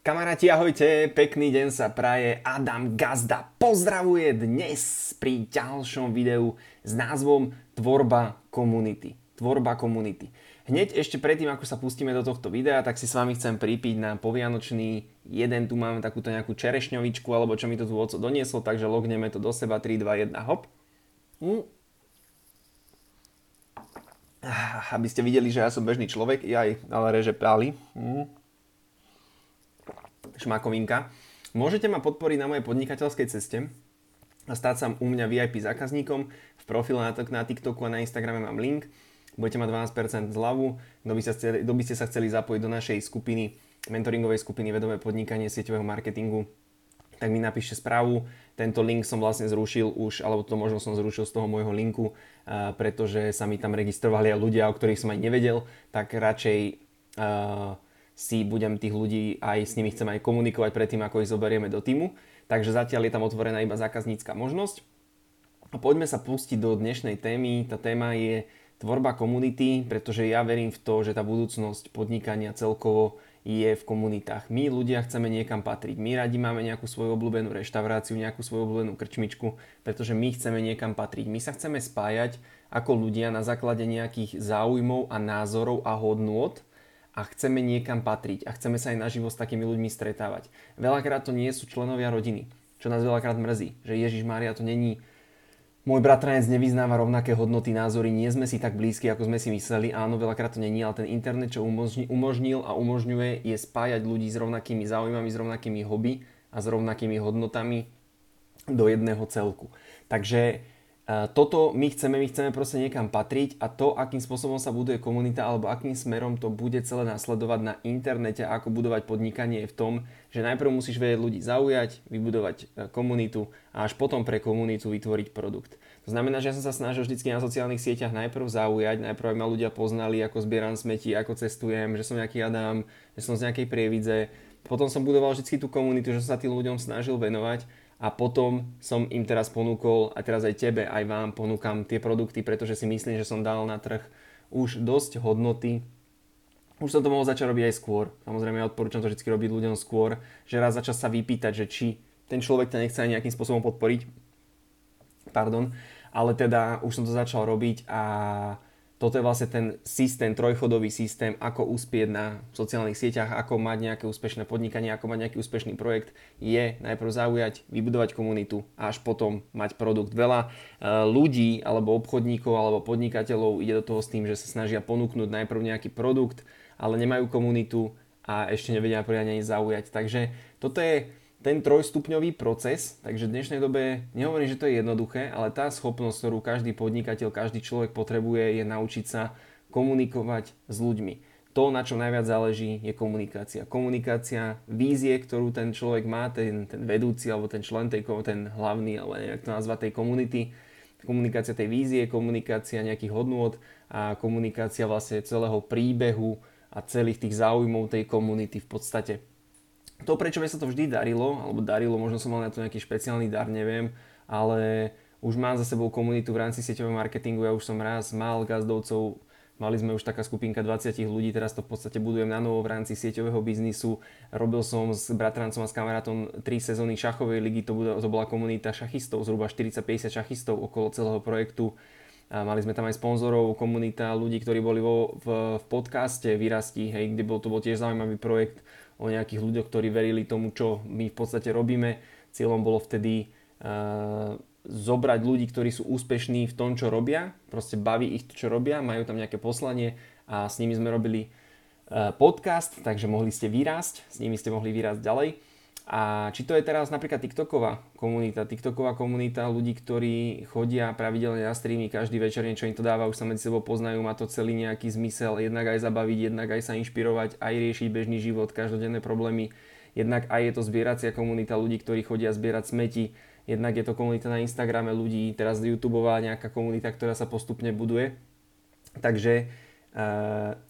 Kamaráti, ahojte, pekný deň sa praje, Adam Gazda pozdravuje dnes pri ďalšom videu s názvom Tvorba komunity. Tvorba komunity. Hneď ešte predtým, ako sa pustíme do tohto videa, tak si s vami chcem pripiť na povianočný jeden, tu máme takúto nejakú čerešňovičku, alebo čo mi to tu oco donieslo, takže logneme to do seba, 3, 2, 1, hop. Mm. Aby ste videli, že ja som bežný človek, aj, ale reže práli. Mm šmakovinka. Môžete ma podporiť na mojej podnikateľskej ceste a stať sa u mňa VIP zákazníkom. V profile na, TikToku a na Instagrame mám link. Budete mať 12% zľavu. Kto by, chceli, kto by ste sa chceli zapojiť do našej skupiny, mentoringovej skupiny Vedové podnikanie sieťového marketingu, tak mi napíšte správu. Tento link som vlastne zrušil už, alebo to možno som zrušil z toho môjho linku, pretože sa mi tam registrovali aj ľudia, o ktorých som aj nevedel, tak radšej uh, si budem tých ľudí aj s nimi chcem aj komunikovať predtým, ako ich zoberieme do týmu. Takže zatiaľ je tam otvorená iba zákaznícka možnosť. A poďme sa pustiť do dnešnej témy. Tá téma je tvorba komunity, pretože ja verím v to, že tá budúcnosť podnikania celkovo je v komunitách. My ľudia chceme niekam patriť. My radi máme nejakú svoju obľúbenú reštauráciu, nejakú svoju obľúbenú krčmičku, pretože my chceme niekam patriť. My sa chceme spájať ako ľudia na základe nejakých záujmov a názorov a hodnôt a chceme niekam patriť a chceme sa aj naživo s takými ľuďmi stretávať. Veľakrát to nie sú členovia rodiny, čo nás veľakrát mrzí, že Ježiš Mária to není môj bratranec nevyznáva rovnaké hodnoty, názory, nie sme si tak blízki, ako sme si mysleli. Áno, veľakrát to není, ale ten internet, čo umožnil a umožňuje, je spájať ľudí s rovnakými záujmami, s rovnakými hobby a s rovnakými hodnotami do jedného celku. Takže toto my chceme, my chceme proste niekam patriť a to, akým spôsobom sa buduje komunita alebo akým smerom to bude celé nasledovať na internete ako budovať podnikanie je v tom, že najprv musíš vedieť ľudí zaujať, vybudovať e, komunitu a až potom pre komunitu vytvoriť produkt. To znamená, že ja som sa snažil vždy na sociálnych sieťach najprv zaujať, najprv aj ma ľudia poznali, ako zbieram smeti, ako cestujem, že som nejaký Adam, že som z nejakej prievidze. Potom som budoval vždy tú komunitu, že som sa tým ľuďom snažil venovať a potom som im teraz ponúkol, a teraz aj tebe, aj vám ponúkam tie produkty, pretože si myslím, že som dal na trh už dosť hodnoty. Už som to mohol začať robiť aj skôr. Samozrejme, ja odporúčam to vždy robiť ľuďom skôr, že raz za čas sa vypýtať, že či ten človek ťa nechce aj nejakým spôsobom podporiť. Pardon. Ale teda už som to začal robiť a toto je vlastne ten systém, trojchodový systém, ako uspieť na sociálnych sieťach, ako mať nejaké úspešné podnikanie, ako mať nejaký úspešný projekt, je najprv zaujať, vybudovať komunitu a až potom mať produkt. Veľa e, ľudí alebo obchodníkov alebo podnikateľov ide do toho s tým, že sa snažia ponúknuť najprv nejaký produkt, ale nemajú komunitu a ešte nevedia poriadne ani zaujať. Takže toto je ten trojstupňový proces, takže v dnešnej dobe nehovorím, že to je jednoduché, ale tá schopnosť, ktorú každý podnikateľ, každý človek potrebuje, je naučiť sa komunikovať s ľuďmi. To, na čo najviac záleží, je komunikácia. Komunikácia, vízie, ktorú ten človek má, ten, ten vedúci alebo ten člen tej, ten hlavný, alebo nejak to nazva tej komunity, komunikácia tej vízie, komunikácia nejakých hodnôt a komunikácia vlastne celého príbehu a celých tých záujmov tej komunity v podstate to, prečo mi sa to vždy darilo, alebo darilo, možno som mal na to nejaký špeciálny dar, neviem, ale už mám za sebou komunitu v rámci sieťového marketingu, ja už som raz mal gazdovcov, mali sme už taká skupinka 20 ľudí, teraz to v podstate budujem na novo v rámci sieťového biznisu. Robil som s bratrancom a s kamarátom 3 sezóny šachovej ligy, to, to bola komunita šachistov, zhruba 40-50 šachistov okolo celého projektu. Mali sme tam aj sponzorov, komunita ľudí, ktorí boli vo, v, v podcaste Vyrastí, hej, kde bol, to bol tiež zaujímavý projekt o nejakých ľuďoch, ktorí verili tomu, čo my v podstate robíme. Cieľom bolo vtedy uh, zobrať ľudí, ktorí sú úspešní v tom, čo robia, proste baví ich to, čo robia, majú tam nejaké poslanie a s nimi sme robili uh, podcast, takže mohli ste vyrásť, s nimi ste mohli vyrásť ďalej. A či to je teraz napríklad TikToková komunita, TikToková komunita ľudí, ktorí chodia pravidelne na streamy, každý večer niečo im to dáva, už sa medzi sebou poznajú, má to celý nejaký zmysel, jednak aj zabaviť, jednak aj sa inšpirovať, aj riešiť bežný život, každodenné problémy, jednak aj je to zbieracia komunita ľudí, ktorí chodia zbierať smeti, jednak je to komunita na Instagrame ľudí, teraz YouTubeová nejaká komunita, ktorá sa postupne buduje. Takže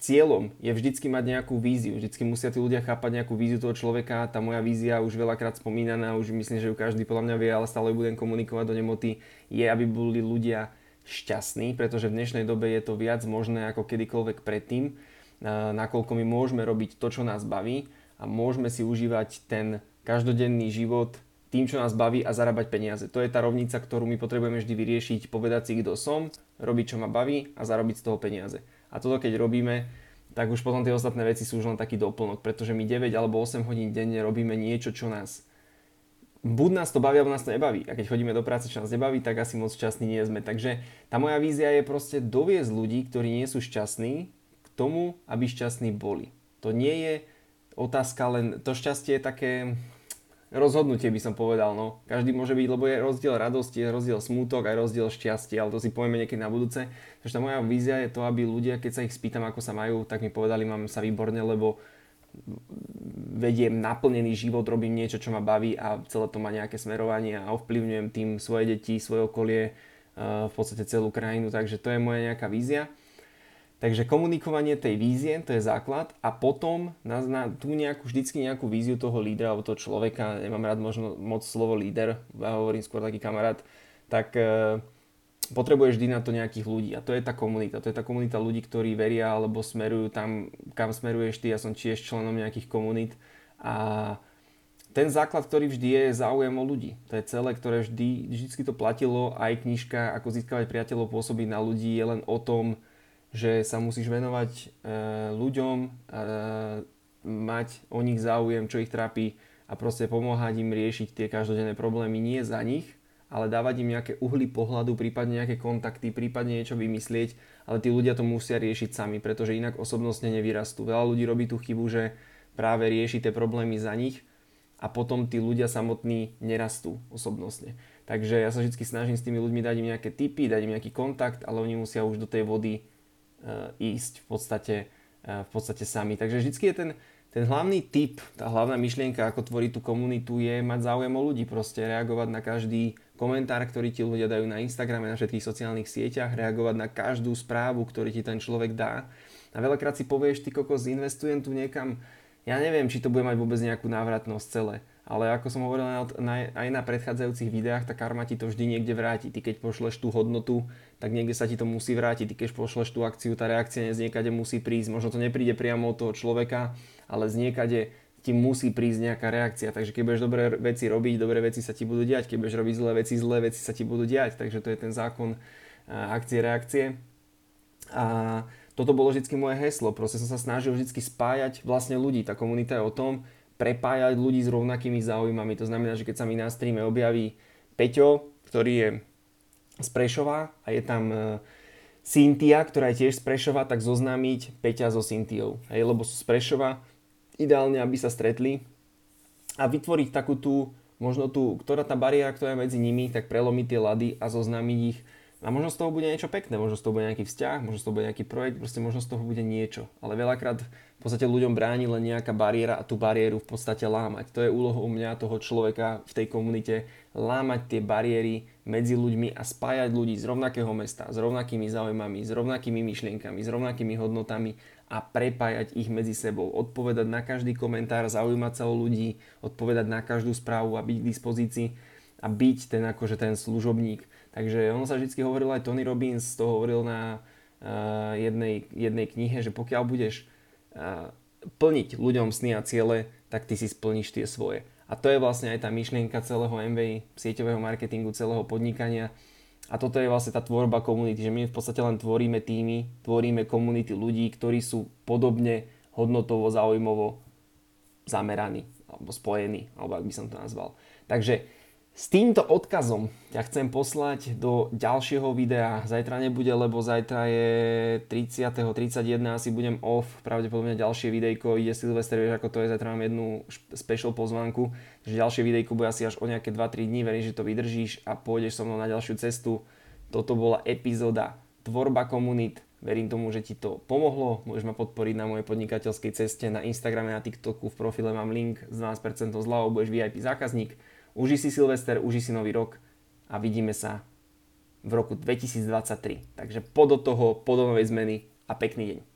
cieľom je vždycky mať nejakú víziu, vždycky musia tí ľudia chápať nejakú víziu toho človeka, tá moja vízia už veľakrát spomínaná, už myslím, že ju každý podľa mňa vie, ale stále budem komunikovať do nemoty, je, aby boli ľudia šťastní, pretože v dnešnej dobe je to viac možné ako kedykoľvek predtým, nakoľko my môžeme robiť to, čo nás baví, a môžeme si užívať ten každodenný život tým, čo nás baví a zarábať peniaze. To je tá rovnica, ktorú my potrebujeme vždy vyriešiť, povedať si, kto som, robiť, čo ma baví a zarobiť z toho peniaze. A toto keď robíme, tak už potom tie ostatné veci sú už len taký doplnok, pretože my 9 alebo 8 hodín denne robíme niečo, čo nás buď nás to baví, alebo nás to nebaví. A keď chodíme do práce, čo nás nebaví, tak asi moc šťastní nie sme. Takže tá moja vízia je proste doviezť ľudí, ktorí nie sú šťastní, k tomu, aby šťastní boli. To nie je otázka len, to šťastie je také rozhodnutie by som povedal, no. Každý môže byť, lebo je rozdiel radosti, je rozdiel smútok, aj rozdiel šťastia, ale to si povieme niekedy na budúce. Takže tá moja vízia je to, aby ľudia, keď sa ich spýtam, ako sa majú, tak mi povedali, mám sa výborne, lebo vediem naplnený život, robím niečo, čo ma baví a celé to má nejaké smerovanie a ovplyvňujem tým svoje deti, svoje okolie, eh, v podstate celú krajinu, takže to je moja nejaká vízia. Takže komunikovanie tej vízie, to je základ a potom na, na tú nejakú, vždycky nejakú víziu toho lídra alebo toho človeka, nemám rád možno moc slovo líder, ja hovorím skôr taký kamarát, tak e, potrebuješ vždy na to nejakých ľudí a to je tá komunita. To je tá komunita ľudí, ktorí veria alebo smerujú tam, kam smeruješ ty. Ja som tiež členom nejakých komunít a ten základ, ktorý vždy je záujem o ľudí. To je celé, ktoré vždy, vždycky to platilo, aj knižka, ako získavať priateľov, pôsobiť na ľudí, je len o tom, že sa musíš venovať e, ľuďom, e, mať o nich záujem, čo ich trápi a proste pomáhať im riešiť tie každodenné problémy nie za nich, ale dávať im nejaké uhly pohľadu, prípadne nejaké kontakty, prípadne niečo vymyslieť, ale tí ľudia to musia riešiť sami, pretože inak osobnostne nevyrastú. Veľa ľudí robí tú chybu, že práve rieši tie problémy za nich a potom tí ľudia samotní nerastú osobnostne. Takže ja sa vždy snažím s tými ľuďmi dať im nejaké tipy, dať im nejaký kontakt, ale oni musia už do tej vody ísť v podstate, eh, v podstate sami. Takže vždycky je ten, ten hlavný tip, tá hlavná myšlienka, ako tvoriť tú komunitu, je mať záujem o ľudí, proste reagovať na každý komentár, ktorý ti ľudia dajú na Instagrame, na všetkých sociálnych sieťach, reagovať na každú správu, ktorý ti ten človek dá. A veľakrát si povieš, ty kokos, investujem tu niekam, ja neviem, či to bude mať vôbec nejakú návratnosť celé ale ako som hovoril aj na predchádzajúcich videách, tá karma ti to vždy niekde vráti. Ty keď pošleš tú hodnotu, tak niekde sa ti to musí vrátiť. Ty keď pošleš tú akciu, tá reakcia z niekade musí prísť. Možno to nepríde priamo od toho človeka, ale z niekade ti musí prísť nejaká reakcia. Takže keď budeš dobré veci robiť, dobré veci sa ti budú diať. Keď budeš robiť zlé veci, zlé veci sa ti budú diať. Takže to je ten zákon akcie, reakcie. A toto bolo vždy moje heslo. Proste som sa snažil vždy spájať vlastne ľudí. Tá komunita je o tom, prepájať ľudí s rovnakými záujmami. To znamená, že keď sa mi na streame objaví Peťo, ktorý je z Prešova a je tam e, Cynthia, ktorá je tiež z Prešova, tak zoznámiť Peťa so Cynthiou. Hej, lebo sú z Prešova, ideálne, aby sa stretli a vytvoriť takú tú, možno tú, ktorá tá bariéra, ktorá je medzi nimi, tak prelomiť tie lady a zoznámiť ich a možno z toho bude niečo pekné, možno z toho bude nejaký vzťah, možno z toho bude nejaký projekt, proste možno z toho bude niečo. Ale veľakrát v podstate ľuďom bráni len nejaká bariéra a tú bariéru v podstate lámať. To je úlohou mňa, toho človeka v tej komunite, lámať tie bariéry medzi ľuďmi a spájať ľudí z rovnakého mesta, s rovnakými záujmami, s rovnakými myšlienkami, s rovnakými hodnotami a prepájať ich medzi sebou. Odpovedať na každý komentár, zaujímať sa o ľudí, odpovedať na každú správu a byť k dispozícii a byť ten akože ten služobník Takže ono sa vždy hovoril, aj Tony Robbins to hovoril na uh, jednej, jednej knihe, že pokiaľ budeš uh, plniť ľuďom sny a ciele, tak ty si splníš tie svoje. A to je vlastne aj tá myšlienka celého MV, sieťového marketingu, celého podnikania. A toto je vlastne tá tvorba komunity, že my v podstate len tvoríme týmy, tvoríme komunity ľudí, ktorí sú podobne hodnotovo, zaujímavo zameraní, alebo spojení, alebo ak by som to nazval. Takže s týmto odkazom ťa chcem poslať do ďalšieho videa. Zajtra nebude, lebo zajtra je 30. 31. asi budem off. Pravdepodobne ďalšie videjko ide Silvester, vieš ako to je. Zajtra mám jednu special pozvánku. Takže ďalšie videjko bude asi až o nejaké 2-3 dní. Verím, že to vydržíš a pôjdeš so mnou na ďalšiu cestu. Toto bola epizóda Tvorba komunít. Verím tomu, že ti to pomohlo. Môžeš ma podporiť na mojej podnikateľskej ceste na Instagrame, na TikToku. V profile mám link s 12% zľavou, budeš VIP zákazník Uži si Silvester, uži si nový rok a vidíme sa v roku 2023. Takže po do toho, po novej zmeny a pekný deň.